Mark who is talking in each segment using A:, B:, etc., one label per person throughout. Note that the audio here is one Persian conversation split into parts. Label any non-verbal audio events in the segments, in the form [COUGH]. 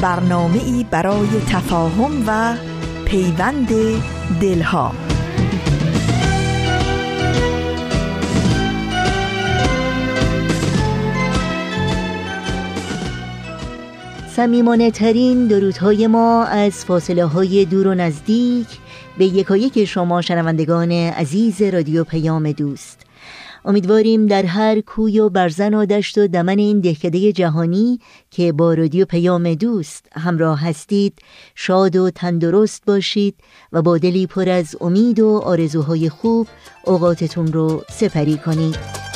A: برنامه ای برای تفاهم و پیوند دلها.
B: سمیمانه ترین درودهای ما از فاصله های دور و نزدیک به یکایک شما شنوندگان عزیز رادیو پیام دوست. امیدواریم در هر کوی و برزن و دشت و دمن این دهکده جهانی که با رادیو پیام دوست همراه هستید شاد و تندرست باشید و با دلی پر از امید و آرزوهای خوب اوقاتتون رو سپری کنید.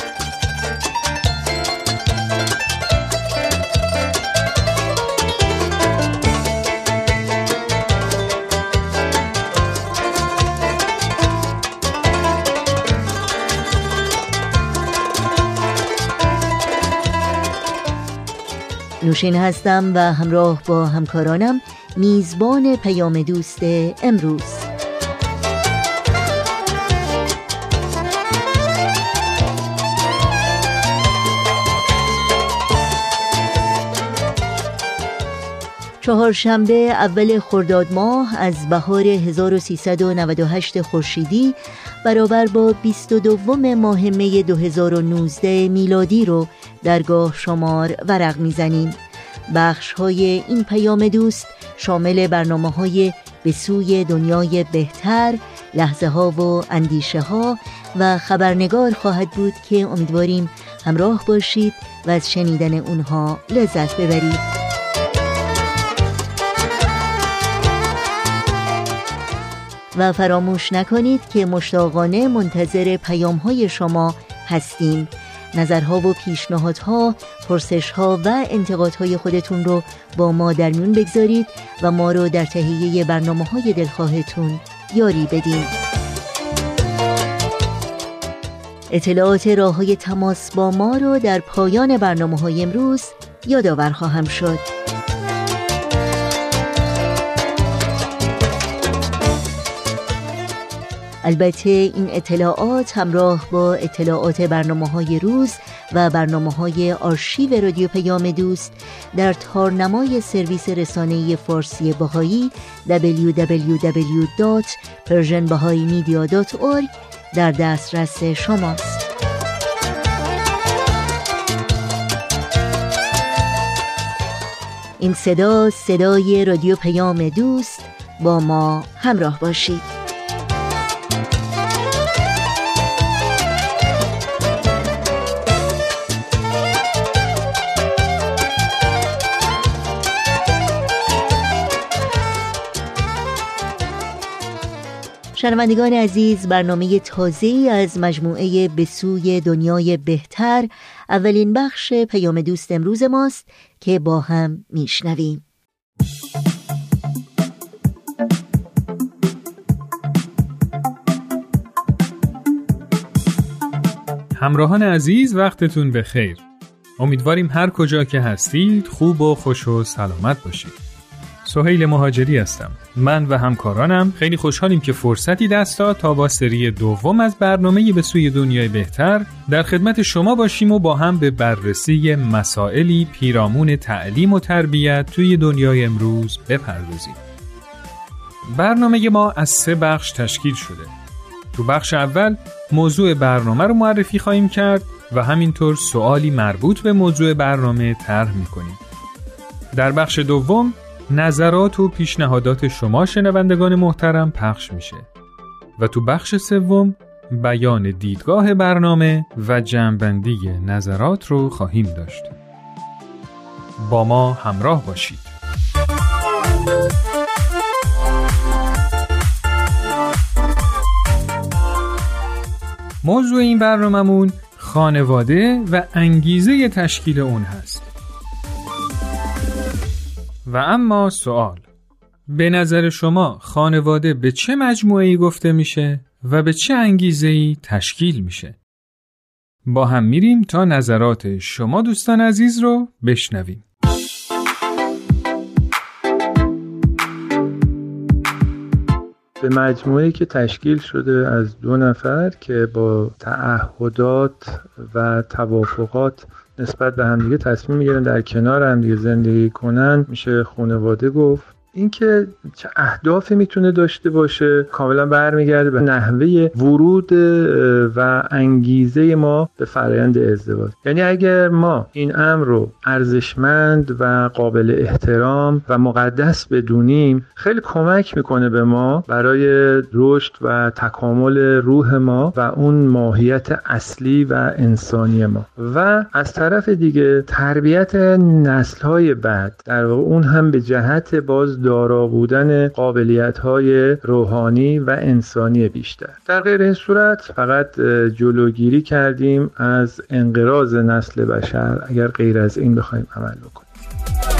B: نوشین هستم و همراه با همکارانم میزبان پیام دوست امروز. چهارشنبه اول خرداد ماه از بهار 1398 خورشیدی برابر با 22 ماه می 2019 میلادی رو درگاه شمار ورق می‌زنیم. بخش های این پیام دوست شامل برنامه های به سوی دنیای بهتر لحظه ها و اندیشه ها و خبرنگار خواهد بود که امیدواریم همراه باشید و از شنیدن اونها لذت ببرید. و فراموش نکنید که مشتاقانه منتظر پیام های شما هستیم. نظرها و پیشنهادها، پرسشها و انتقادهای خودتون رو با ما در میون بگذارید و ما رو در تهیه برنامه های دلخواهتون یاری بدین. اطلاعات راه های تماس با ما رو در پایان برنامه های امروز یادآور خواهم شد. البته این اطلاعات همراه با اطلاعات برنامه های روز و برنامه های آرشیو رادیو پیام دوست در تارنمای سرویس رسانه فارسی باهایی www.persianbahaimedia.org در دسترس شماست. این صدا صدای رادیو پیام دوست با ما همراه باشید. شنوندگان عزیز برنامه تازه از مجموعه به سوی دنیای بهتر اولین بخش پیام دوست امروز ماست که با هم میشنویم.
C: همراهان عزیز وقتتون به خیر امیدواریم هر کجا که هستید خوب و خوش و سلامت باشید. سهیل مهاجری هستم. من و همکارانم خیلی خوشحالیم که فرصتی دست داد تا با سری دوم از برنامه به سوی دنیای بهتر در خدمت شما باشیم و با هم به بررسی مسائلی پیرامون تعلیم و تربیت توی دنیای امروز بپردازیم. برنامه ما از سه بخش تشکیل شده. تو بخش اول موضوع برنامه رو معرفی خواهیم کرد و همینطور سوالی مربوط به موضوع برنامه طرح می‌کنیم. در بخش دوم نظرات و پیشنهادات شما شنوندگان محترم پخش میشه. و تو بخش سوم بیان دیدگاه برنامه و جمعبندی نظرات رو خواهیم داشت. با ما همراه باشید. موضوع این برنامهمون خانواده و انگیزه تشکیل اون هست. و اما سوال به نظر شما خانواده به چه مجموعه گفته میشه و به چه انگیزه ای تشکیل میشه؟ با هم میریم تا نظرات شما دوستان عزیز رو بشنویم.
D: به مجموعه که تشکیل شده از دو نفر که با تعهدات و توافقات نسبت به همدیگه تصمیم می‌گیرن در کنار همدیگه زندگی کنن میشه خانواده گفت. اینکه چه اهدافی می‌تونه داشته باشه کاملا برمیگرده به نحوه ورود و انگیزه ما به فرایند ازدواج. یعنی اگر ما این امر رو ارزشمند و قابل احترام و مقدس بدونیم خیلی کمک می‌کنه به ما برای رشد و تکامل روح ما و اون ماهیت اصلی و انسانی ما. و از طرف دیگه تربیت نسل های بعد در واقع اون هم به جهت باز دارا بودن قابلیت های روحانی و انسانی بیشتر. در غیر این صورت فقط جلوگیری کردیم از انقراض نسل بشر اگر غیر از این بخوایم عمل بکنیم.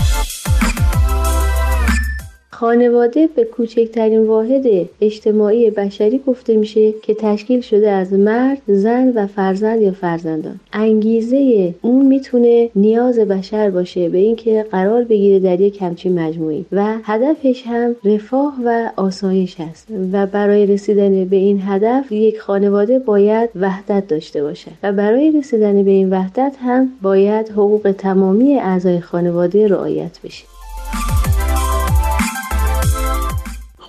E: خانواده به کوچکترین واحد اجتماعی بشری گفته میشه که تشکیل شده از مرد، زن و فرزند یا فرزندان. انگیزه اون می‌تونه نیاز بشر باشه به اینکه قرار بگیره در یک همچین مجموعی و هدفش هم رفاه و آسایش هست و برای رسیدن به این هدف یک خانواده باید وحدت داشته باشه و برای رسیدن به این وحدت هم باید حقوق تمامی اعضای خانواده رعایت بشه.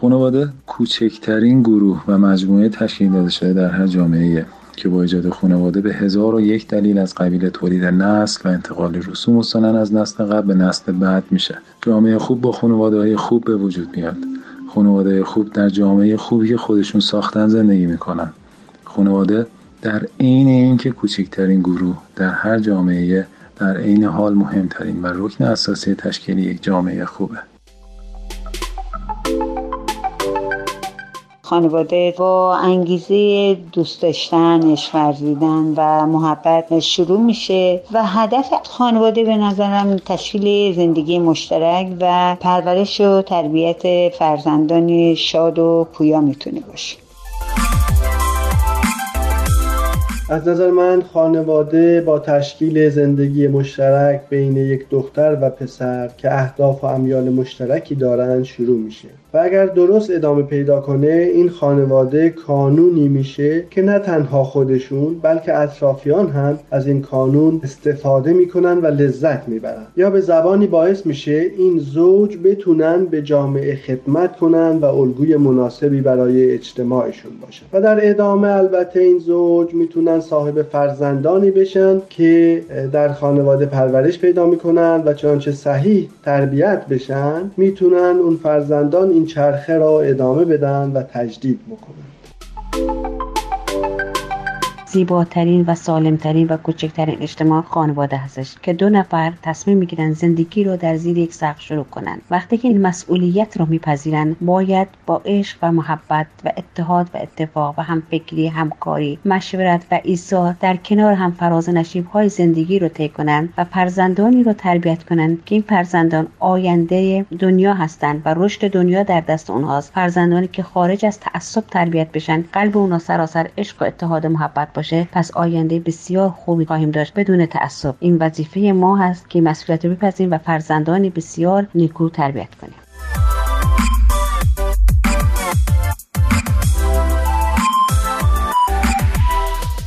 F: خانواده کوچکترین گروه و مجموعه تشکیل داده شده در هر جامعه که با ایجاد خانواده به هزار و یک دلیل از قبیل تولید نسل و انتقال رسوم و سنن از نسل قبل به نسل بعد میشه. جامعه خوب با خانواده های خوب به وجود میاد. خانواده خوب در جامعه خوبی که خودشون ساختن زندگی می‌کنن. خانواده در عین اینکه کوچکترین گروه در هر جامعه در عین حال مهمترین و رکن اساسی تشکیل یک جامعه خوبه.
G: خانواده با انگیزه دوست داشتن ورزیدن و محبت شروع میشه و هدف خانواده به نظرم تشکیل زندگی مشترک و پرورش و تربیت فرزندان شاد و پویا می‌تونه باشه.
H: از نظر من خانواده با تشکیل زندگی مشترک بین یک دختر و پسر که اهداف و امیال مشترکی دارند شروع میشه. و اگر درست ادامه پیدا کنه این خانواده کانونی میشه که نه تنها خودشون بلکه اطرافیان هم از این کانون استفاده می‌کنن و لذت می‌برن. یا به زبانی باعث میشه این زوج بتونن به جامعه خدمت کنن و الگوی مناسبی برای اجتماعشون باشن و در ادامه البته این زوج می‌تونن صاحب فرزندانی بشن که در خانواده پرورش پیدا می‌کنن و چنانچه صحیح تربیت بشن می‌تونن اون فرزندان چرخه را ادامه بدن و تجدید بکنن.
I: زیباترین و سالمترین و کوچکترین اجتماع خانواده هستش که دو نفر تصمیم می‌گیرن زندگی رو در زیر یک سقف شروع کنن. وقتی که این مسئولیت رو میپذیرن باید با عشق و محبت و اتحاد و اتفاق و همفکری همکاری مشورت و ایثار در کنار هم فراز نشیب های زندگی رو طی کنن و فرزندانی رو تربیت کنن که این فرزندان آینده دنیا هستند و رشد دنیا در دست اونهاست. فرزندانی که خارج از تعصب تربیت بشن قلب اونها سراسر عشق و اتحاد و محبت باشه پس آینده بسیار خوبی خواهیم داشت. بدون تعصب. این وظیفه ما هست که مسئولیت رو بپذیریم و فرزندانی بسیار نیکو تربیت کنیم.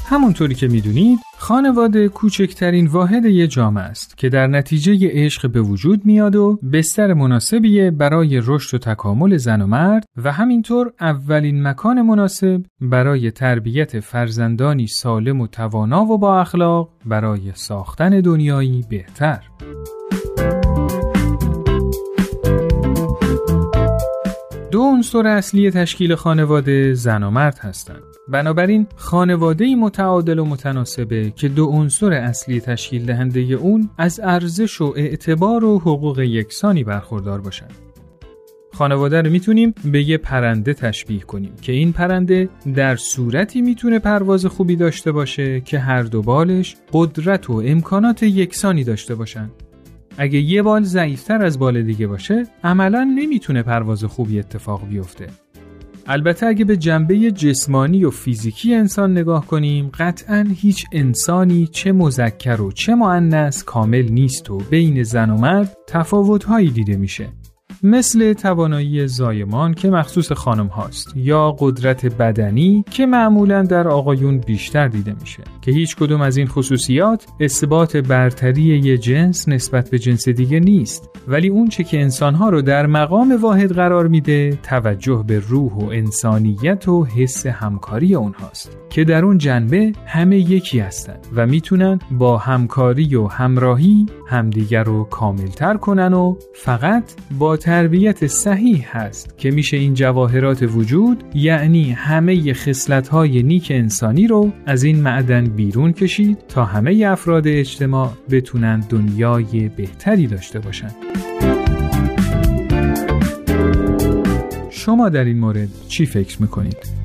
C: همونطوری که می‌دونید خانواده کوچکترین واحد یه جامعه است که در نتیجه عشق به وجود میاد و بستر مناسبیه برای رشد و تکامل زن و مرد و همینطور اولین مکان مناسب برای تربیت فرزندانی سالم و توانا و با اخلاق برای ساختن دنیایی بهتر. دو عنصر اصلی تشکیل خانواده زن و مرد هستند. بنابراین خانواده متعادل و متناسبه که دو عنصر اصلی تشکیل دهنده اون از ارزش و اعتبار و حقوق یکسانی برخوردار باشند. خانواده رو می‌تونیم به یه پرنده تشبیه کنیم که این پرنده در صورتی می‌تونه پرواز خوبی داشته باشه که هر دو بالش قدرت و امکانات یکسانی داشته باشن. اگه یه بال ضعیفتر از بال دیگه باشه عملا نمی‌تونه پرواز خوبی اتفاق بیفته. البته اگه به جنبه جسمانی و فیزیکی انسان نگاه کنیم قطعا هیچ انسانی چه مذکر و چه معنس کامل نیست و بین زن و مرد تفاوتهایی دیده میشه. مثل توانایی زایمان که مخصوص خانم هاست یا قدرت بدنی که معمولا در آقایون بیشتر دیده میشه که هیچ کدوم از این خصوصیات اثبات برتری یه جنس نسبت به جنس دیگه نیست. ولی اون چه که انسانها رو در مقام واحد قرار میده توجه به روح و انسانیت و حس همکاری اونهاست که در اون جنبه همه یکی هستن و می‌تونن با همکاری و همراهی همدیگر رو کاملتر کنن و فقط با تربیت صحیح هست که میشه این جواهرات وجود یعنی همه خصلت های نیک انسانی رو از این معدن بیرون کشید تا همه افراد اجتماع بتونن دنیای بهتری داشته باشن شما در این مورد چی فکر می‌کنید؟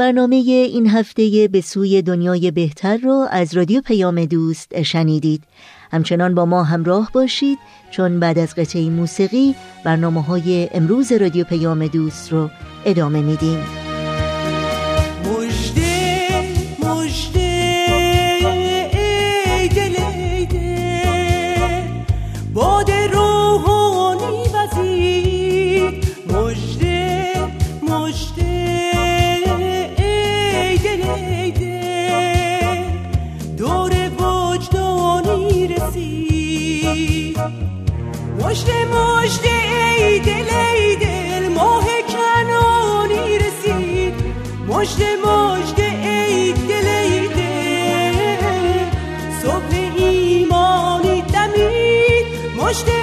B: برنامه این هفته به سوی دنیای بهتر رو از رادیو پیام دوست شنیدید. همچنان با ما همراه باشید چون بعد از قطعه موسیقی برنامه های امروز رادیو پیام دوست رو ادامه میدیم.
J: مجده مجده ای دل ای دل ماه کنانی رسید. مجده مجده ای دل ای دل صبح ایمانی دمید. مجده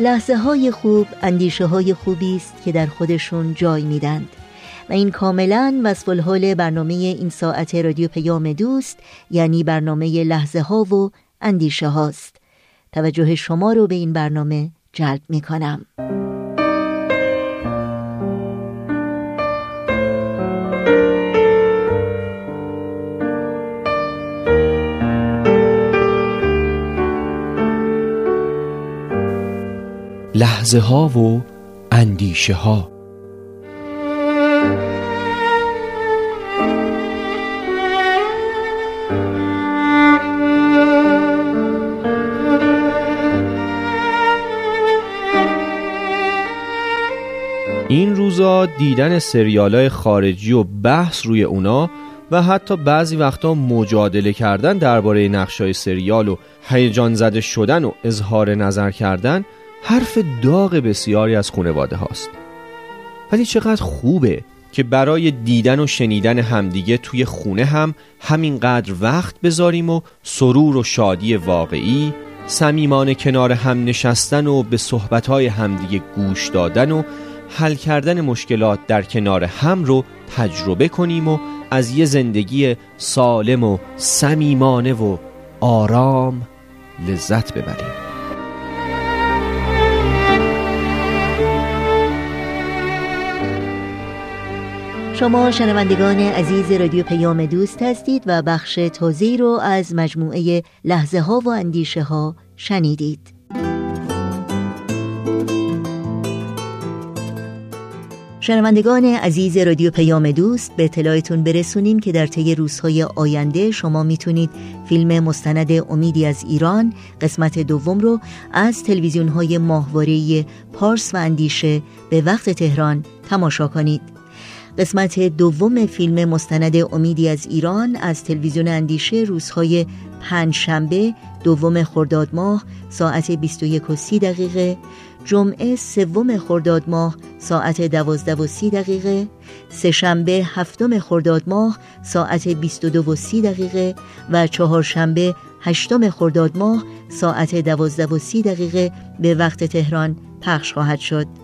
B: لحظه های خوب اندیشه های خوبی است که در خودشون جای میدند و این کاملا وصف الحال برنامه این ساعت رادیو پیام دوست یعنی برنامه لحظه ها و اندیشه هاست توجه شما رو به این برنامه جلب می کنم.
K: لحظه ها و اندیشه ها این روزا دیدن سریال های خارجی و بحث روی اونا و حتی بعضی وقتا مجادله کردن درباره نقشای سریال و هیجان زده شدن و اظهار نظر کردن حرف داغ بسیاری از خانواده هاست. ولی چقدر خوبه که برای دیدن و شنیدن همدیگه توی خونه هم همینقدر وقت بذاریم و سرور و شادی واقعی صمیمانه کنار هم نشستن و به صحبتهای همدیگه گوش دادن و حل کردن مشکلات در کنار هم رو تجربه کنیم و از یه زندگی سالم و صمیمانه و آرام لذت ببریم.
B: شما شنوندگان عزیز رادیو پیام دوست هستید و بخش تازه رو از مجموعه لحظه ها و اندیشه ها شنیدید. شنوندگان عزیز رادیو پیام دوست به اطلاعتون برسونیم که در طی روزهای آینده شما می‌تونید فیلم مستند امیدی از ایران قسمت دوم رو از تلویزیون های ماهواره پارس و اندیشه به وقت تهران تماشا کنید. قسمت دوم فیلم مستند امیدی از ایران از تلویزیون اندیشه روزهای پنج شنبه دوم خرداد ماه ساعت 21 و 30 دقیقه جمعه سوم خرداد ماه ساعت دوازده و سی دقیقه سهشنبه هفتم خرداد ماه ساعت 22 و سی دقیقه و چهارشنبه هشتم خرداد ماه ساعت دوازده و سی دقیقه به وقت تهران پخش خواهد شد.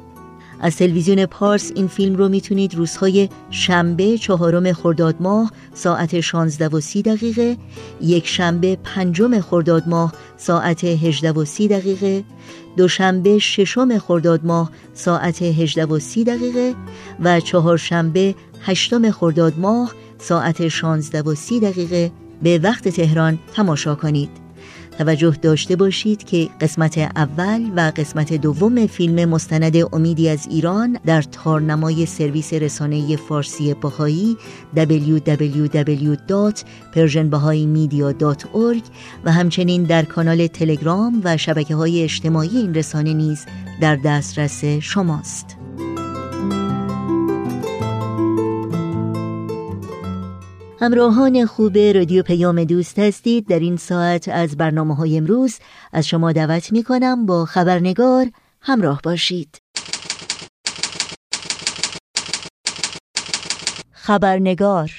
B: از تلویزیون پارس این فیلم رو می‌تونید روزهای شنبه چهارم خرداد ماه ساعت 16 و 30 دقیقه یک شنبه پنجم خرداد ماه ساعت 18 و 30 دقیقه دوشنبه ششم خرداد ماه ساعت 18 و 30 دقیقه و چهارشنبه هشتم خرداد ماه ساعت 16 و 30 دقیقه. به وقت تهران تماشا کنید. توجه داشته باشید که قسمت اول و قسمت دوم فیلم مستند امیدی از ایران در تارنمای سرویس رسانه فارسی باهایی www.persianbahaimedia.org و همچنین در کانال تلگرام و شبکه های اجتماعی این رسانه نیز در دسترس شماست. همراهان خوب رادیو پیام دوست هستید. در این ساعت از برنامه های امروز از شما دعوت می کنم با خبرنگار همراه باشید. خبرنگار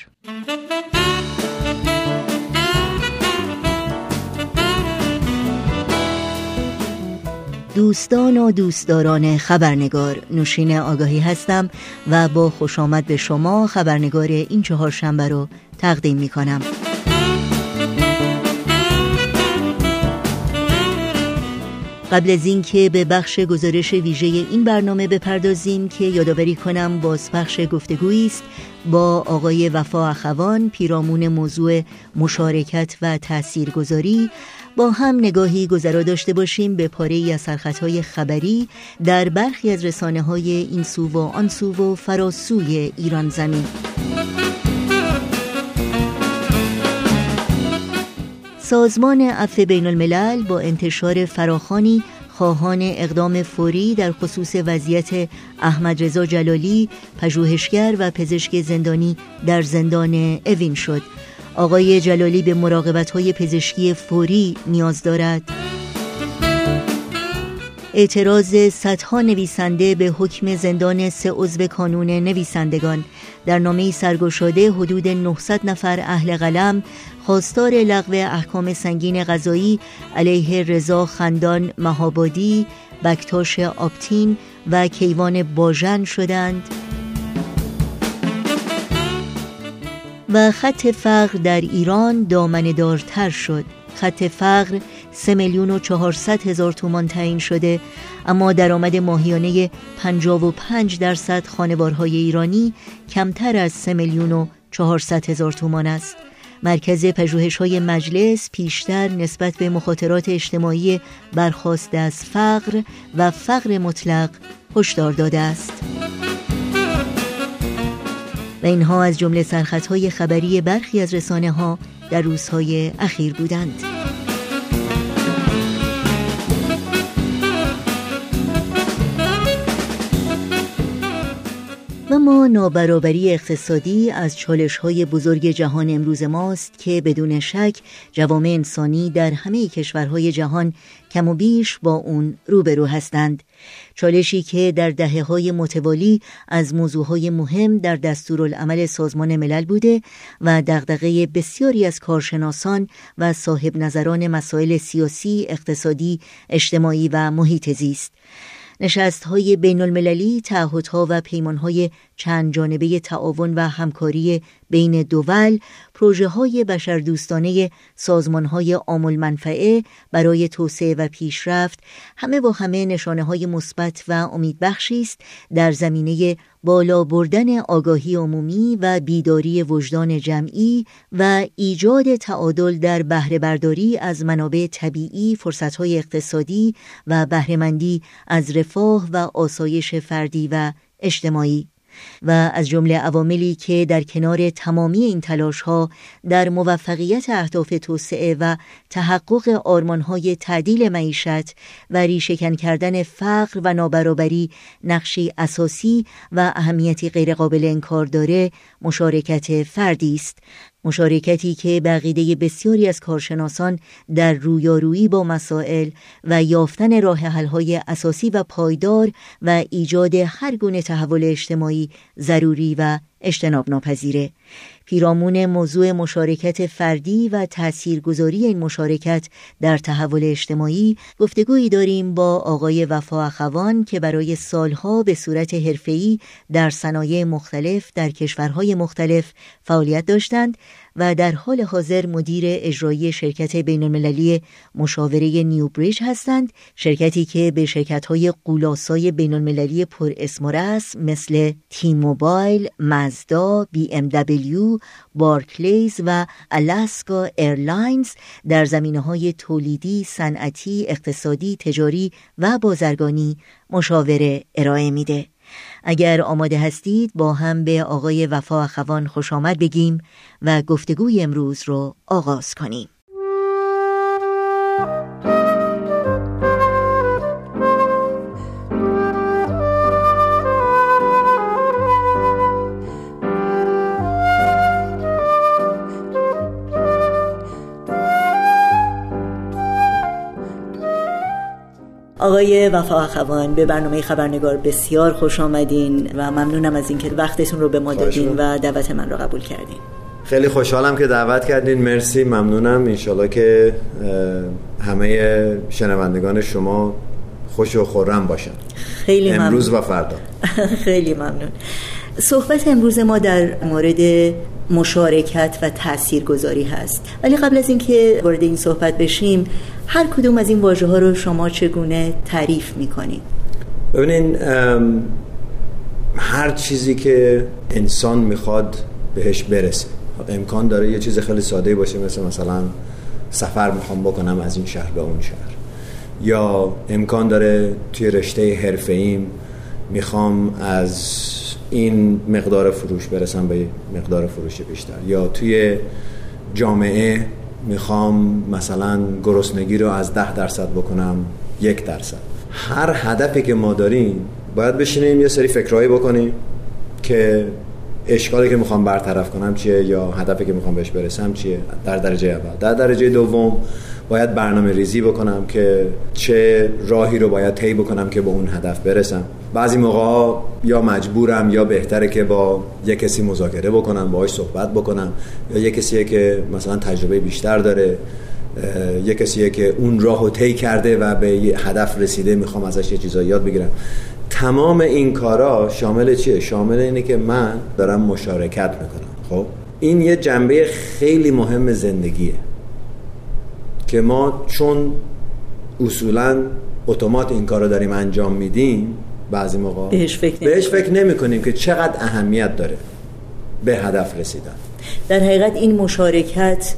B: دوستان و دوستداران خبرنگار نوشین آگاهی هستم و با خوش آمد به شما خبرنگار این چهار شنبه رو تقدیم می کنم. قبل از اینکه به بخش گزارش ویژه این برنامه بپردازیم که یادآوری کنم بازپخش گفتگویی است با آقای وفا اخوان پیرامون موضوع مشارکت و تاثیرگذاری با هم نگاهی گذرا داشته باشیم به پاره ای از سرخطهای خبری در برخی از رسانه های این سو و آن سو و فراسوی ایران زمین. سازمان عفو بین الملل با انتشار فراخانی خواهان اقدام فوری در خصوص وضعیت احمد رضا جلالی پژوهشگر و پزشک زندانی در زندان اوین شد. آقای جلالی به مراقبت های پزشکی فوری نیاز دارد. اعتراض صدها نویسنده به حکم زندان سه عضو کانون نویسندگان. در نامه سرگشاده حدود 900 نفر اهل قلم خواستار لغو احکام سنگین غذایی علیه رضا خندان مهابادی بکتاش آپتین و کیوان باژن شدند. و خط فقر در ایران دامندارتر شد. خط فقر سه میلیون و چهارصد هزار تومان تعیین شده اما درآمد ماهیانه 55 درصد خانوارهای ایرانی کمتر از سه میلیون و چهارصد هزار تومان است. مرکز پژوهش های مجلس پیشتر نسبت به مخاطرات اجتماعی برخواست از فقر و فقر مطلق هشدار داده است. اینها از جمله سرخطهای خبری برخی از رسانه ها در روزهای اخیر بودند. و ما نابرابری اقتصادی از چالش های بزرگ جهان امروز ماست که بدون شک جوامع انسانی در همه کشورهای جهان کم و بیش با اون روبرو هستند. چالشی که در دهه های متوالی از موضوعهای مهم در دستورالعمل سازمان ملل بوده و دغدغه بسیاری از کارشناسان و صاحب نظران مسائل سیاسی، اقتصادی، اجتماعی و محیط زیست نشست های بین المللی، تعهدها و پیمان های چند جانبه تعاون و همکاری بین دول، پروژه های بشردوستانه سازمان های آمول منفعه برای توسعه و پیشرفت، همه با همه نشانه های مثبت و امیدبخشی است در زمینه بالا بردن آگاهی عمومی و بیداری وجدان جمعی و ایجاد تعادل در بهره برداری از منابع طبیعی، فرصتهای اقتصادی و بهرهمندی از رفاه و آسایش فردی و اجتماعی. و از جمله عواملی که در کنار تمامی این تلاش ها در موفقیت اهداف توسعه و تحقق آرمانهای تعدیل معیشت و ریشهکن کردن فقر و نابرابری نقشی اساسی و اهمیتی غیرقابل انکار داره مشارکت فردی است. مشارکتی که بقیده بسیاری از کارشناسان در رویارویی با مسائل و یافتن راه حل‌های اساسی و پایدار و ایجاد هر گونه تحول اجتماعی ضروری و اجتناب ناپذیره پیرامون موضوع مشارکت فردی و تاثیرگذاری این مشارکت در تحول اجتماعی گفتگویی داریم با آقای وفا اخوان که برای سالها به صورت حرفه‌ای در صنایع مختلف در کشورهای مختلف فعالیت داشتند و در حال حاضر مدیر اجرایی شرکت بین المللی مشاوره نیوبریج هستند شرکتی که به شرکت‌های قولاسای بین المللی پر اسم و رسم مثل تی موبایل، مزدا، بی ام دبلیو، بارکلیز و الاسکا ایرلاینز در زمینه های تولیدی، صنعتی، اقتصادی، تجاری و بازرگانی مشاوره ارائه میده. اگر آماده هستید با هم به آقای وفا اخوان خوش آمد بگیم و گفتگوی امروز رو آغاز کنیم. آقای وفا اخوان به برنامه خبرنگار بسیار خوش آمدین و ممنونم از اینکه وقتتون رو به ما دادین و دعوت من رو قبول کردین.
L: خیلی خوشحالم که دعوت کردین. مرسی ممنونم. انشالله که همه شنوندگان شما خوش و خورم باشن.
B: خیلی
L: امروز و فردا. [LAUGHS]
B: خیلی ممنون. صحبت امروز ما در مورد مشارکت و تاثیرگذاری هست. ولی قبل از اینکه وارد این صحبت بشیم هر کدوم از این واژه ها رو شما چگونه تعریف می‌کنید؟
L: ببینین هر چیزی که انسان می‌خواد بهش برسه. امکان داره یه چیز خیلی ساده باشه مثل مثلا سفر می‌خوام بکنم از این شهر به اون شهر. یا امکان داره توی رشته حرفه ایم می‌خوام از این مقدار فروش برسم به مقدار فروش بیشتر. یا توی جامعه می‌خوام مثلا گرسنگی رو از ده درصد بکنم یک درصد. هر هدفی که ما داریم باید بشینیم یه سری فکرهایی بکنیم که اشکالی که می‌خوام برطرف کنم چیه یا هدفی که می‌خوام بهش برسم چیه. در درجه اول. در درجه دوم باید برنامه ریزی بکنم که چه راهی رو باید طی بکنم که به اون هدف برسم. بعضی موقع یا مجبورم یا بهتره که با یه کسی مذاکره بکنم باهاش صحبت بکنم. یا یه کسیه که مثلا تجربه بیشتر داره یه کسیه که اون راهو طی کرده و به یه هدف رسیده می‌خوام ازش یه چیزایی یاد بگیرم. تمام این کارا شامل چیه؟ شامل اینه که من دارم مشارکت می‌کنم. خب؟ این یه جنبه خیلی مهم زندگیه که ما چون اصولا اتومات این کار رو داریم انجام میدیم بعضی موقع
B: بهش فکر,
L: بهش فکر نمی کنیم که چقدر اهمیت داره به هدف رسیدن.
B: در حقیقت این مشارکت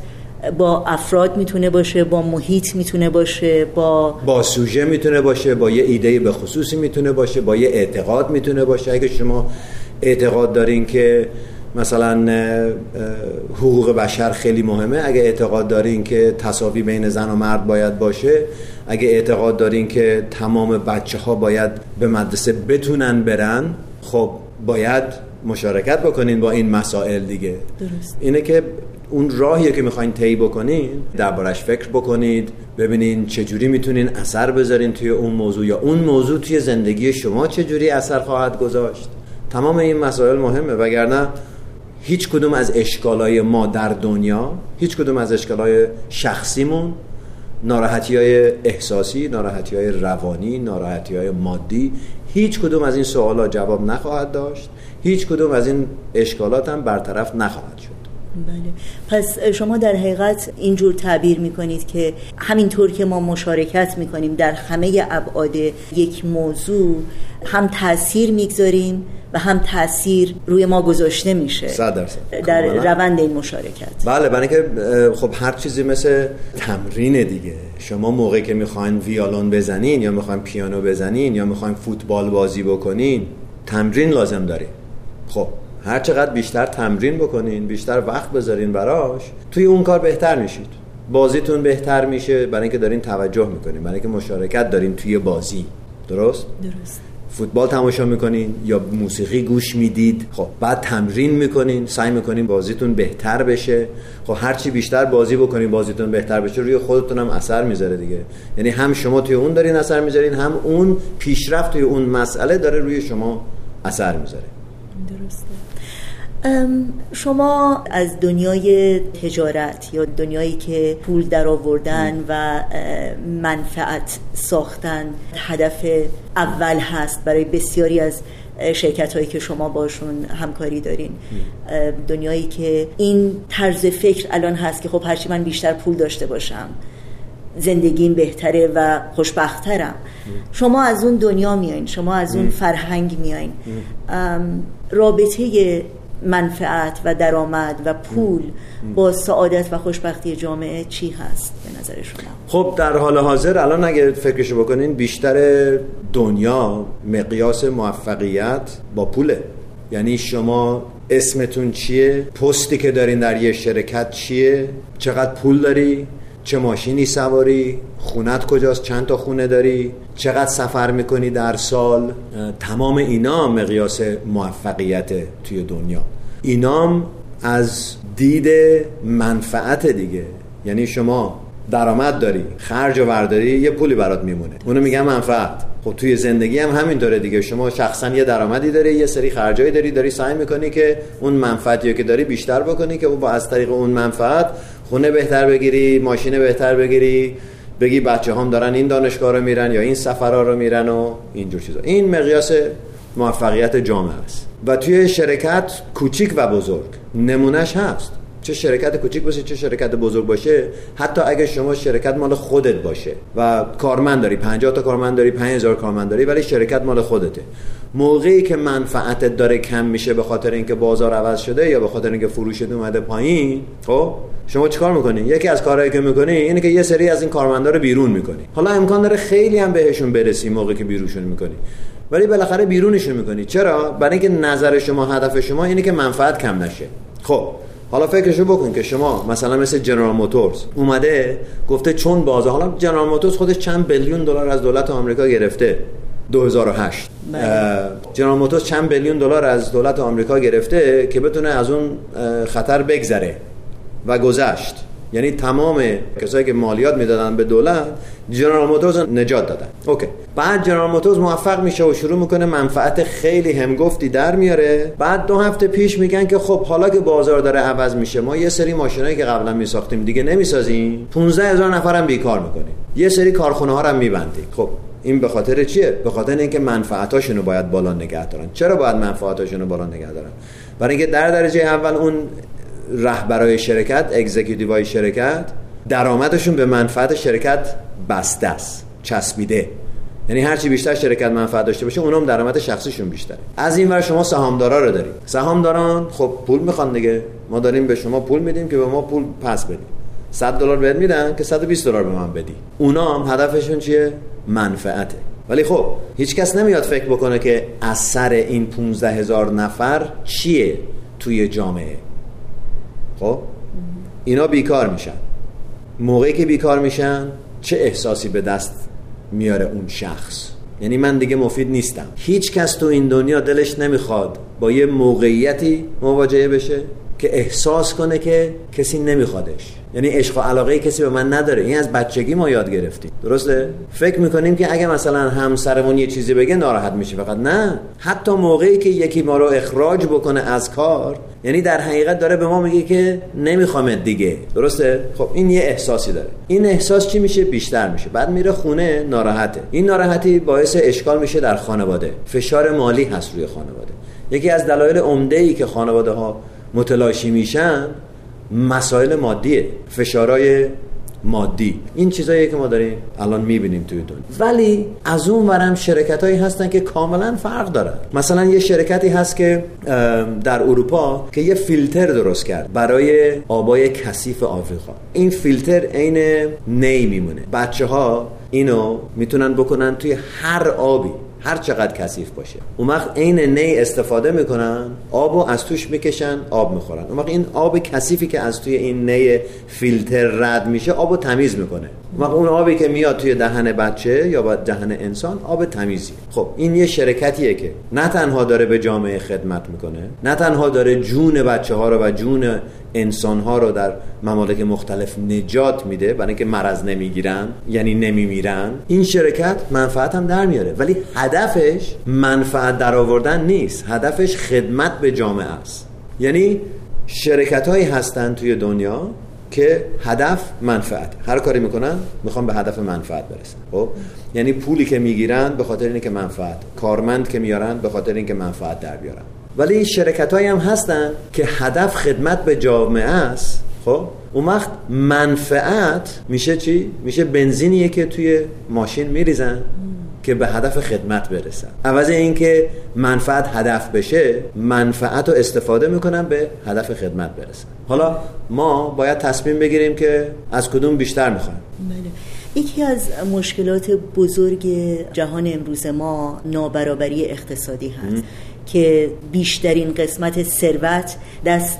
B: با افراد می‌تونه باشه با محیط می‌تونه باشه با
L: با سوژه می‌تونه باشه با یه ایده به خصوصی می‌تونه باشه با یه اعتقاد می‌تونه باشه. اگه شما اعتقاد دارین که مثلا حقوق بشر خیلی مهمه. اگه اعتقاد دارین که تصاوی بین زن و مرد باید باشه اگه اعتقاد دارین که تمام بچه ها باید به مدرسه بتونن برن خب باید مشارکت بکنین با این مسائل دیگه.
B: درست.
L: اینه که اون راهیه که می‌خواین طی بکنین دربارش فکر بکنید ببینین چجوری می‌تونین اثر بذارین توی اون موضوع یا اون موضوع توی زندگی شما چجوری اثر خواهد گذاشت. تمام این مسائل مهمه وگرنه هیچ کدوم از اشکالای ما در دنیا هیچ کدوم از اشکالای شخصیمون ناراحتی های احساسی ناراحتی های روانی ناراحتی های مادی هیچ کدوم از این سوالات جواب نخواهد داشت هیچ کدوم از این اشکالات هم برطرف نخواهد
B: بله. پس شما در حقیقت اینجور تعبیر می‌کنید که همینطور که ما مشارکت می‌کنیم در همه ابعاد یک موضوع هم تاثیر می‌گذاریم و هم تاثیر روی ما گذاشته میشه
L: صد درصد.
B: در روند این مشارکت.
L: بله برای که خب هر چیزی مثل تمرین دیگه. شما موقعی که می‌خواین ویالون بزنین یا می‌خواین پیانو بزنین یا می‌خواین فوتبال بازی بکنین تمرین لازم دارین. خب هر چقدر بیشتر تمرین بکنین بیشتر وقت بذارین براش توی اون کار بهتر میشید. بازیتون بهتر میشه برای اینکه دارین توجه می‌کنین برای اینکه مشارکت دارین توی بازی. درست؟
B: درست.
L: فوتبال تماشا می‌کنین یا موسیقی گوش می‌دید؟ خب بعد تمرین می‌کنین سعی می‌کنین بازیتون بهتر بشه. خب هرچی بیشتر بازی بکنین بازیتون بهتر بشه. روی خودتون هم اثر می‌ذاره دیگه. یعنی هم شما توی اون دارین اثر می‌ذارین هم اون پیشرفت توی اون مسئله داره روی شما اثر می‌ذاره.
B: درسته. شما از دنیای تجارت یا دنیایی که پول در آوردن و منفعت ساختن هدف اول هست برای بسیاری از شرکت هایی که شما باشون همکاری دارین. دنیایی که این طرز فکر الان هست که خب هرچی من بیشتر پول داشته باشم زندگیم بهتره و خوشبخترم. شما از اون دنیا میایین شما از اون فرهنگ میایین. رابطه منفعت و درآمد و پول با سعادت و خوشبختی جامعه چی هست به نظر شما؟
L: خب در حال حاضر الان اگه فکرشو بکنین بیشتر دنیا مقیاس موفقیت با پوله. یعنی شما اسمتون چیه؟ پستی که دارین در یه شرکت چیه؟ چقدر پول داری؟ چه ماشینی سواری خونت کجاست چند تا خونه داری چقدر سفر می‌کنی در سال؟ تمام اینا مقیاس موفقیت توی دنیا. اینام از دید منفعت دیگه. یعنی شما درآمد داری خرج و ورداری یه پولی برات میمونه. اونو میگم منفعت. خب توی زندگی هم همینطوره دیگه. شما شخصا یه درآمدی داری یه سری خرجایی داری داری سعی می‌کنی که اون منفعتی که داری بیشتر بکنی که با از طریق اون منفعت خونه بهتر بگیری ماشین بهتر بگیری بگی بچه هم دارن این دانشگاه رو میرن یا این سفرها رو میرن و اینجور چیزا. این مقیاس موفقیت جامعه است. و توی شرکت کوچیک و بزرگ. نمونهش هست. چه شرکت کوچیک باشه چه شرکت بزرگ باشه. حتی اگه شما شرکت مال خودت باشه و کارمند داری 50 تا کارمند داری 5000 کارمند داری ولی شرکت مال خودته. موقعی که منفعتت داره کم میشه به خاطر اینکه بازار عوض شده یا به خاطر اینکه فروشت اومده پایین خب؟ شما چیکار می‌کنی؟ یکی از کارهایی که می‌کنی اینه که یه سری از این کارمندا رو بیرون می‌کنی. حالا امکان داره خیلی هم بهشون برسی موقعی که بیرونشون می‌کنی. ولی بالاخره بیرونشون می‌کنی. چرا؟ برای اینکه نظر شما هدف شما اینه که منفعت کم نشه. خب حالا فکرشو بکن که شما مثلا مثل جنرال موتورز اومده گفته چون بازار حالا جنرال موتورز خودش چند بیلیون دلار از دولت آمریکا گرفته 2008 جنرال موتورز چند بیلیون دلار از دولت آمریکا گرفته که بتونه از اون خطر بگذره و گذشت. یعنی تمام کسایی که مالیات می‌دادن به دولت جنرال موتورز نجات دادن. اوکی. بعد جنرال موتورز موفق میشه و شروع می‌کنه منفعت خیلی همگفتی در میاره. بعد دو هفته پیش میگن که خب حالا که بازار داره عوض میشه ما یه سری ماشینایی که قبلا میساختیم دیگه نمی‌سازیم. 15 هزار نفرم بیکار می‌کنیم. یه سری کارخونه ها رو میبندیم. خب این به خاطر چیه؟ به خاطر اینکه منفعتاشون رو باید بالا نگه دارن. چرا باید منفعتاشون رو بالا نگه دارن؟ برای اینکه در درجه اول اون رهبرای شرکت اگزیکیتیوهای شرکت درآمدشون به منفعت شرکت بسته است چسبیده. یعنی هرچی بیشتر شرکت منفعت داشته باشه اونم درآمد شخصیشون بیشتره. از این ور شما سهامدارا رو داریم سهامداران خب پول می‌خوان دیگه. ما داریم به شما پول میدیم که به ما پول پس بدیم 100 دلار بهت میدن که 120 دلار به من بدی. اونا هم هدفشون چیه؟ منفعته. ولی خب هیچ کس نمیاد فکر بکنه که اثر این 15 هزار نفر چیه توی جامعه؟ خب؟ اینا بیکار میشن. موقعی که بیکار میشن چه احساسی به دست میاره اون شخص؟ یعنی من دیگه مفید نیستم. هیچ کس تو این دنیا دلش نمی‌خواد با یه موقعیتی مواجهه بشه. که احساس کنه که کسی نمیخوادش. یعنی عشق و علاقه کسی به من نداره. این از بچگی ما یاد گرفتیم. درسته؟ فکر می‌کنیم که اگه مثلا همسرمون یه چیزی بگه ناراحت میشه فقط نه. حتی موقعی که یکی ما رو اخراج بکنه از کار یعنی در حقیقت داره به ما میگه که نمی‌خوام دیگه. درسته؟ خب این یه احساسی داره. این احساس چی میشه؟ بیشتر میشه. بعد میره خونه ناراحته. این ناراحتی باعث اشکال میشه در خانواده. فشار مالی هست روی خانواده. یکی از دلایل عمده ای که خانواده ها متلاشی میشن مسائل مادیه فشارهای مادی. این چیزایی که ما داریم الان می‌بینیم توی دنیا. ولی از اون ورم شرکت هایی هستن که کاملا فرق دارن. مثلا یه شرکتی هست که در اروپا که یه فیلتر درست کرد برای آبای کثیف آفریقا. این فیلتر عین نی میمونه. بچه ها اینو می‌تونن بکنن توی هر آبی. هر چقدر کثیف باشه. اون وقت عین نی استفاده می‌کنن آبو از توش می‌کشن آب می‌خورن. اون وقت این آب کثیفی که از توی این نی فیلتر رد میشه آبو تمیز می‌کنه. وقت اون آبی که میاد توی دهن بچه یا دهن انسان آب تمیزی. خب این یه شرکتیه که نه تنها داره به جامعه خدمت می‌کنه نه تنها داره جون بچه ها رو و جون انسان ها رو در ممالک مختلف نجات میده برای اینکه مرض نمی‌گیرن یعنی نمیمیرن. این شرکت منفعت هم در میاره ولی هدفش منفعت در آوردن نیست. هدفش خدمت به جامعه است. یعنی شرکت هایی هستن توی دنیا که هدف منفعت. هر کاری می‌کنن می‌خوان به هدف منفعت برسن. خب؟ یعنی پولی که می‌گیرن به خاطر اینکه منفعت. کارمند که میارن به خاطر اینکه منفعت در بیارن. ولی این شرکت هم هستن که هدف خدمت به جامعه است. خب؟ اون وقت منفعت میشه چی؟ میشه بنزینیه که توی ماشین میریزن. که به هدف خدمت برسن. عوض اینکه منفعت هدف بشه منفعت رو استفاده می‌کنن به هدف خدمت برسن. حالا ما باید تصمیم بگیریم که از کدوم بیشتر می‌خوایم.
B: بله. یکی از مشکلات بزرگ جهان امروز ما نابرابری اقتصادی هست که بیشترین قسمت ثروت دست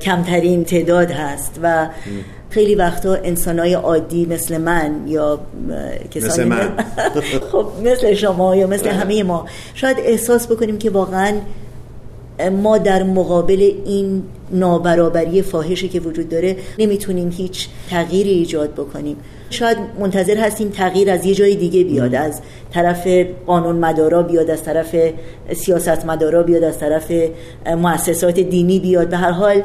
B: کمترین تعداد هست و خیلی وقتا انسانای عادی مثل من یا کسانی
L: مثل من. [LAUGHS]
B: خب مثل شما یا مثل همه ما. شاید احساس بکنیم که واقعا ما در مقابل این نابرابری فاحشی که وجود داره نمی‌تونیم هیچ تغییری ایجاد بکنیم. شاید منتظر هستیم تغییر از یه جای دیگه بیاد از طرف قانون مدارا بیاد از طرف سیاست مدارا بیاد از طرف مؤسسات دینی بیاد. به هر حال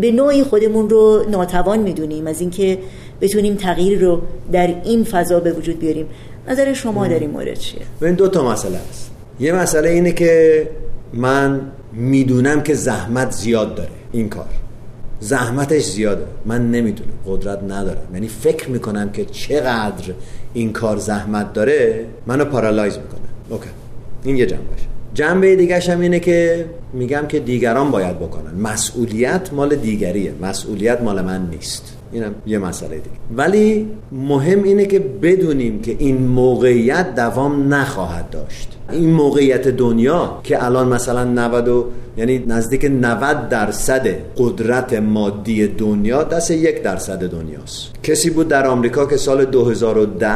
B: به نوعی خودمون رو ناتوان می‌دونیم از اینکه بتونیم تغییر رو در این فضا به وجود بیاریم. نظر شما در این مورد چیه؟
L: این دو تا مسئله است. یه مسئله اینه که من می‌دونم که زحمت زیاد داره این کار. زحمتش زیاده. من نمی‌دونم. قدرت ندارم. یعنی فکر می‌کنم که چقدر این کار زحمت داره منو paralyze می‌کنه. okay. این یه جنبه جنبه دیگه هم اینه که میگم که دیگران باید بکنن. مسئولیت مال دیگریه. مسئولیت مال من نیست. اینم یه مسئله دیگه. ولی مهم اینه که بدونیم که این موقعیت دوام نخواهد داشت. این موقعیت دنیا که الان مثلا 90 و یعنی نزدیک 90 درصد قدرت مادی دنیا دست یک درصد دنیاست. کسی بود در آمریکا که سال 2010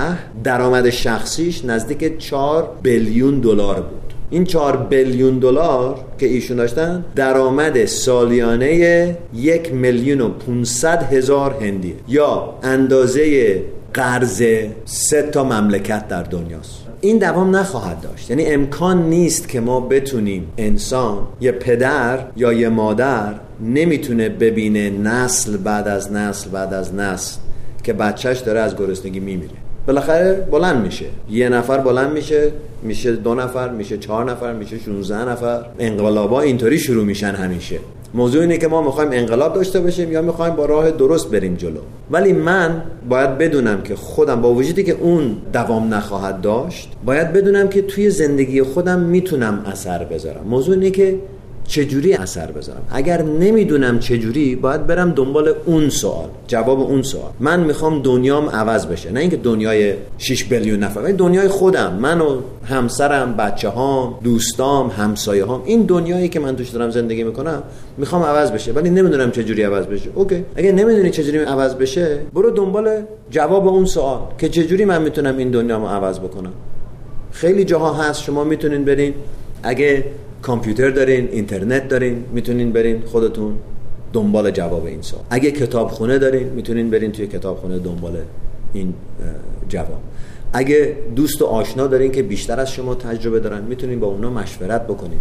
L: درآمد شخصیش نزدیک 4 بیلیون دلار بود. این 4 بیلیون دلار که ایشون داشتن درآمد سالیانه یک میلیون و 500 هزار هندی. یا اندازه قرض سه تا مملکت در دنیاست. این دوام نخواهد داشت. یعنی امکان نیست که ما بتونیم انسان یه پدر یا یه مادر نمی‌تونه ببینه نسل بعد از نسل بعد از نسل که بچهش داره از گرسنگی میمیره. بالاخره بلند میشه. یه نفر بلند میشه میشه دو نفر میشه چهار نفر میشه 16 نفر. انقلابا اینطوری شروع میشن همیشه. موضوع اینه که ما می‌خوایم انقلاب داشته باشیم یا می‌خوایم با راه درست بریم جلو. ولی من باید بدونم که خودم با وجودی که اون دوام نخواهد داشت باید بدونم که توی زندگی خودم می‌تونم اثر بذارم. موضوع اینه که چجوری اثر بذارم؟ اگر نمی‌دونم چجوری باید برم دنبال اون سوال. جواب اون سوال. من می‌خوام دنیام عوض بشه. نه اینکه دنیای 6 بیلیون نفر دنیای خودم. من و همسرم بچه هام دوستام همسایه هام این دنیایی که من توش دارم زندگی می‌کنم می‌خوام عوض بشه. ولی نمی‌دونم چجوری عوض بشه. اوکی. اگه نمی‌دونی چجوری عوض بشه برو دنبال جواب اون سوال که چجوری من می‌تونم این دنیامو عوض بکنم. خیلی جاها هست شما می‌تونین برین. اگه کامپیوتر دارین اینترنت دارین می‌تونین برین خودتون دنبال جواب این سوال. اگه کتابخونه دارین می‌تونین برین توی کتابخونه دنبال این جواب. اگه دوست و آشنا دارین که بیشتر از شما تجربه دارن می‌تونین با اونا مشورت بکنین.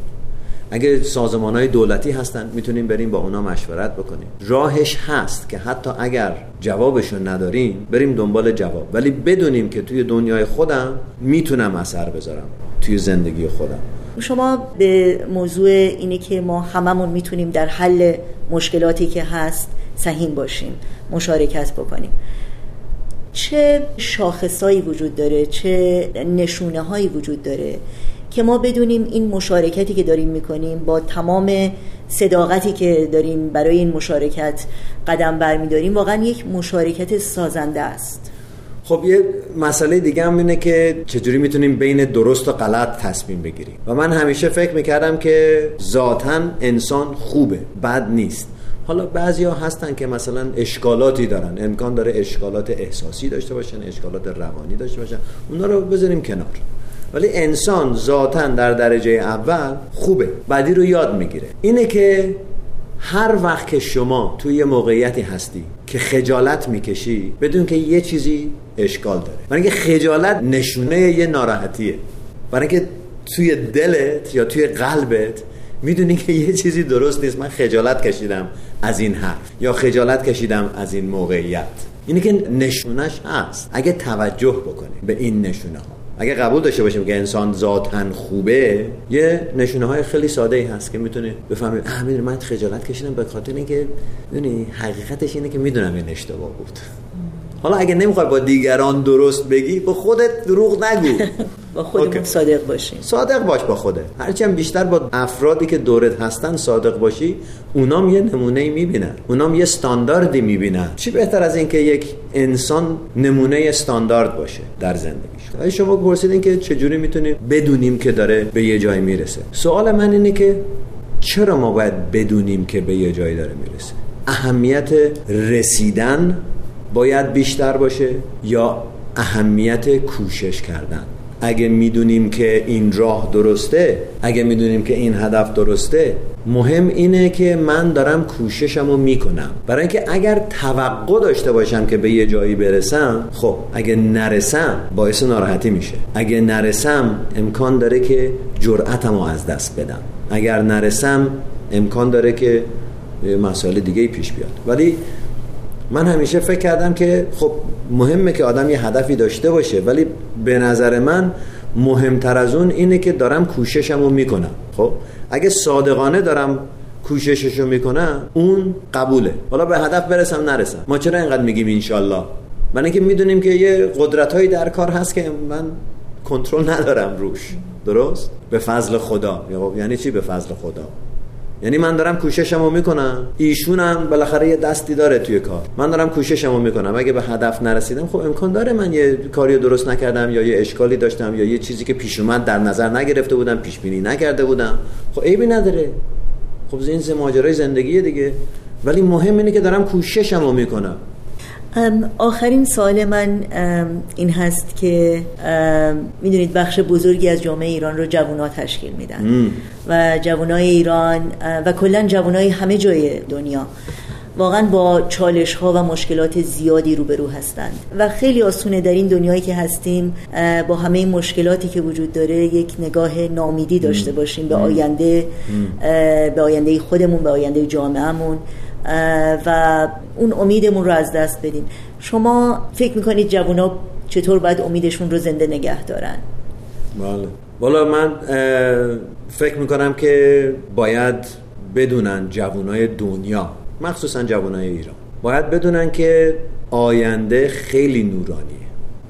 L: اگه سازمان های دولتی هستن می‌تونیم بریم با اونا مشورت بکنیم راهش هست که حتی اگر جوابشون نداریم بریم دنبال جواب. ولی بدونیم که توی دنیای خودم می‌تونم اثر بذارم توی زندگی خودم.
B: شما به موضوع اینه که ما هممون می‌تونیم در حل مشکلاتی که هست سهیم باشیم مشارکت بکنیم. چه شاخصایی وجود داره چه نشونه هایی وجود داره که ما بدونیم این مشارکتی که داریم می‌کنیم با تمام صداقتی که داریم برای این مشارکت قدم برمیداریم واقعا یک مشارکت سازنده است.
L: خب یه مسئله دیگه هم اینه که چجوری می‌تونیم بین درست و غلط تصمیم بگیریم. و من همیشه فکر می‌کردم که ذاتا انسان خوبه بد نیست. حالا بعضی ها هستن که مثلا اشکالاتی دارن. امکان داره اشکالات احساسی داشته باشن اشکالات روانی داشته باشن. اونا رو بذاریم کنار. ولی انسان ذاتا در درجه اول خوبه بعدی رو یاد می‌گیره. اینه که هر وقت که شما توی یه موقعیتی هستی که خجالت می‌کشی بدون که یه چیزی اشکال داره. برای اینکه خجالت نشونه یه ناراحتیه. برای اینکه توی دلت یا توی قلبت می‌دونی که یه چیزی درست نیست. من خجالت کشیدم از این حرف یا خجالت کشیدم از این موقعیت. اینه که نشونش هست. اگه توجه بکنی به این نشونه ها اگه قبول داشته باشیم که انسان ذاتا خوبه یه نشونه های خیلی ساده ای هست که می‌تونه بفهمید اه من خجالت کشیدم به خاطر اینکه می‌دونی حقیقتش اینه که می‌دونم این اشتباه بود. حالا اگه نمی‌خوای با دیگران درست بگی با خودت دروغ نگو. [LAUGHS]
B: با خودمون صادق باشیم.
L: صادق باش با خودت. هرچی بیشتر با افرادی که دورت هستن صادق باشی اونام یه نمونه می‌بینن. اونام یه استانداردی می‌بینن. چی بهتر از اینکه یک انسان نمونه استاندارد باشه در زندگیش اگه شما پرسیدین که چجوری می‌تونیم بدونیم که داره به یه جای می‌رسه؟ سوال من اینه که چرا ما باید بدونیم که به یه جایی داره می‌رسه؟ اهمیت رسیدن باید بیشتر باشه یا اهمیت کوشش کردن؟ اگه می‌دونیم که این راه درسته اگه می‌دونیم که این هدف درسته مهم اینه که من دارم کوششم رو می‌کنم. برای اینکه اگر توقع داشته باشم که به یه جایی برسم خب اگه نرسم باعث ناراحتی میشه. اگه نرسم امکان داره که جرأتم رو از دست بدم. اگر نرسم امکان داره که مسائل دیگه پیش بیاد. ولی من همیشه فکر کردم که خب مهمه که آدم یه هدفی داشته باشه ولی به نظر من مهمتر از اون اینه که دارم کوششمو می‌کنم. خب؟ اگه صادقانه دارم کوشششو می‌کنم اون قبوله. حالا به هدف برسم نرسم. ما چرا اینقدر میگیم انشالله من اینکه می‌دونیم که یه قدرت هایی در کار هست که من کنترل ندارم روش. درست؟ به فضل خدا. یعنی چی به فضل خدا؟ یعنی من دارم کوششمو می‌کنم. ایشونم بالاخره یه دستی داره توی کار. من دارم کوششمو می‌کنم. اگه به هدف نرسیدم خب امکان داره من یه کاری درست نکردم یا یه اشکالی داشتم یا یه چیزی که پیش اومد در نظر نگرفته بودم پیش بینی نکرده بودم. خب عیبی نداره. خب این ماجرای زندگی دیگه. ولی مهم اینه که دارم کوششمو می‌کنم.
B: آخرین سوال من این هست که می‌دونید بخش بزرگی از جامعه ایران رو جوونا تشکیل میدن. و جوانای ایران و کلا جوانای همه جای دنیا واقعا با چالش ها و مشکلات زیادی روبرو هستند. و خیلی آسونه در این دنیایی که هستیم با همه این مشکلاتی که وجود داره یک نگاه نامیدی داشته باشیم به آینده به آینده خودمون به آینده جامعهمون. و اون امیدمون رو از دست بدیم شما فکر می‌کنید جوونا چطور باید امیدشون رو زنده نگه دارن؟
L: بله. والا من فکر می‌کنم که باید بدونن جوانای دنیا مخصوصا جوانای ایران باید بدونن که آینده خیلی نورانیه.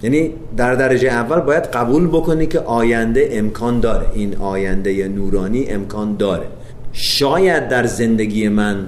L: یعنی در درجه اول باید قبول بکنی که آینده امکان داره. این آینده نورانی امکان داره. شاید در زندگی من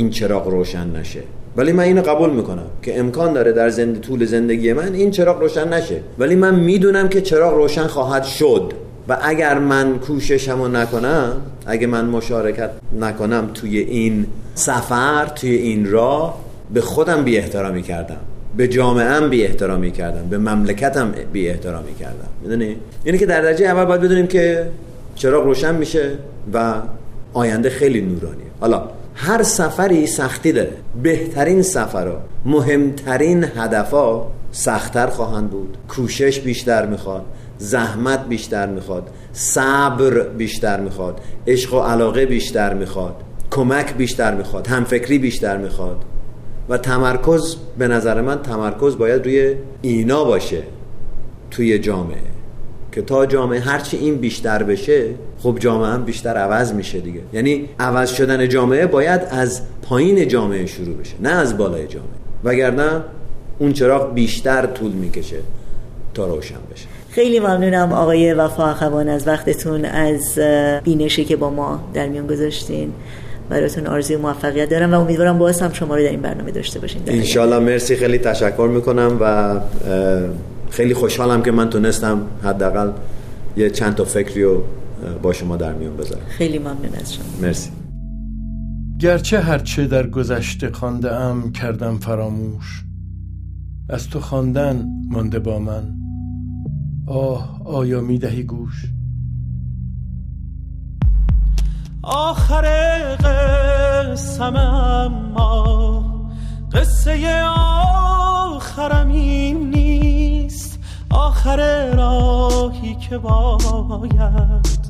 L: این چراغ روشن نشه. ولی من اینو قبول می‌کنم که امکان داره در زند... طول زندگی من این چراغ روشن نشه. ولی من می‌دونم که چراغ روشن خواهد شد. و اگر من کوششمو نکنم اگه من مشارکت نکنم توی این سفر توی این راه به خودم بی احترامی کردم. به جامعه بی احترامی کردم. به مملکتم بی احترامی کردم. می‌دونی؟ یعنی که در درجه اول باید بدونیم که چراغ روشن میشه و آینده خیلی نورانیه. حالا هر سفری سختی داره. بهترین سفرها مهمترین هدفها سختتر خواهند بود. کوشش بیشتر می‌خواد زحمت بیشتر می‌خواد صبر بیشتر می‌خواد عشق و علاقه بیشتر می‌خواد کمک بیشتر می‌خواد همفکری بیشتر می‌خواد. و تمرکز به نظر من تمرکز باید روی اینا باشه توی جامعه. که تا جامعه هرچی این بیشتر بشه خب جامعه هم بیشتر عوض میشه دیگه. یعنی عوض شدن جامعه باید از پایین جامعه شروع بشه نه از بالای جامعه. وگرنه اون چراغ بیشتر طول می‌کشه تا روشن بشه.
B: خیلی ممنونم آقای وفا اخوان از وقتتون از بینشی که با ما در میان گذاشتین. براتون آرزوی موفقیت دارم و امیدوارم باز هم شما رو در این برنامه داشته باشین
L: انشالله مرسی. خیلی تشکر می‌کنم و خیلی خوشحالم که من تونستم حداقل یه چند تا فکری رو با شما در میان بذارم.
B: خیلی ممنون از شما.
L: مرسی.
M: گرچه هرچه در گذشته خانده ام کردم فراموش از تو خواندن مانده با من. آه آیا می‌دهی گوش؟
J: آخر قسم اما قصه آخرم این نیست. آخر راهی که باید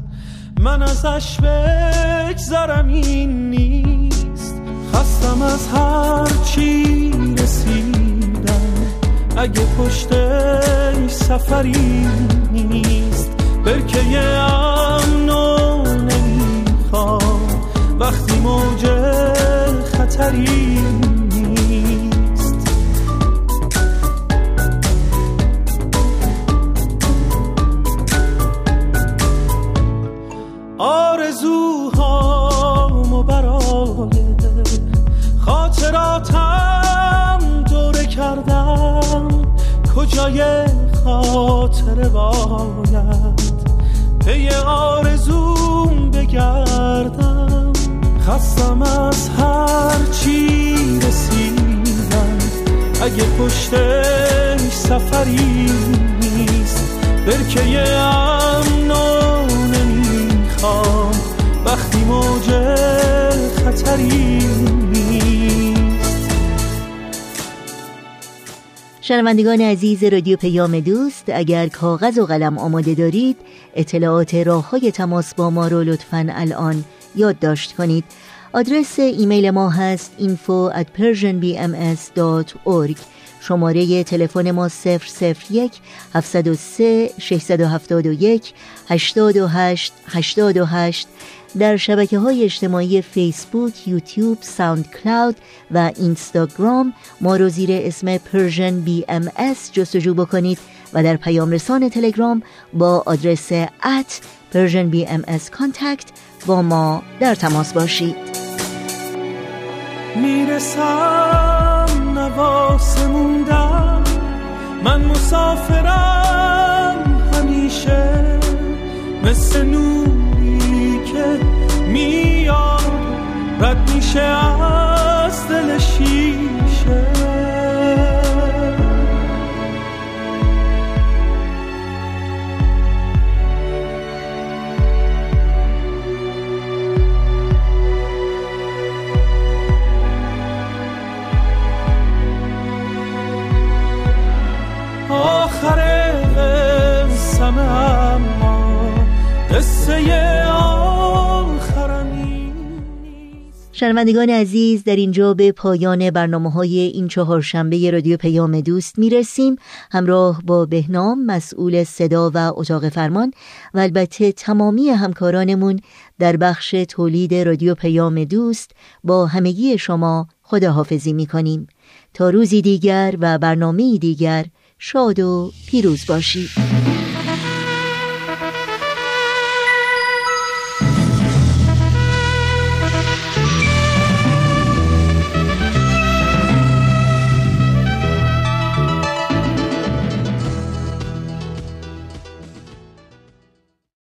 J: من ازش بگذرم این نیست. خستم از هر چی رسیدم. اگه پشتش سفری نیست برکه امنو نمی‌خوام. وقتی موج خطری کجای خاطره باید پی آرزوم بگردم. خستم از هر چی رسیدم. اگه پشتش سفری نیست برکه امنو نمی‌خوام. وقتی موج خطری
B: شنوندگان عزیز رادیو پیام دوست اگر کاغذ و قلم آماده دارید اطلاعات راه های تماس با ما رو لطفا الان یادداشت کنید. آدرس ایمیل ما هست info at persianbms.org شماره تلفن ما 001 703 671 828 828 در شبکه های اجتماعی فیسبوک، یوتیوب، ساوند کلاود و اینستاگرام ما رو زیر اسم پرژن بی ام جستجو بکنید و در پیام رسان تلگرام با آدرس ات پرژن بی ام با ما در تماس باشید.
J: می‌رسم نواسه موندم من مسافرم همیشه. مثل نوری که میاد رد میشه از دل شیشه.
B: شنوندگان عزیز در اینجا به پایان برنامه های این چهارشنبه رادیو پیام دوست می رسیم همراه با بهنام مسئول صدا و اتاق فرمان و البته تمامی همکارانمون در بخش تولید رادیو پیام دوست با همگی شما خداحافظی می کنیم تا روزی دیگر و برنامه دیگر شاد و پیروز باشید.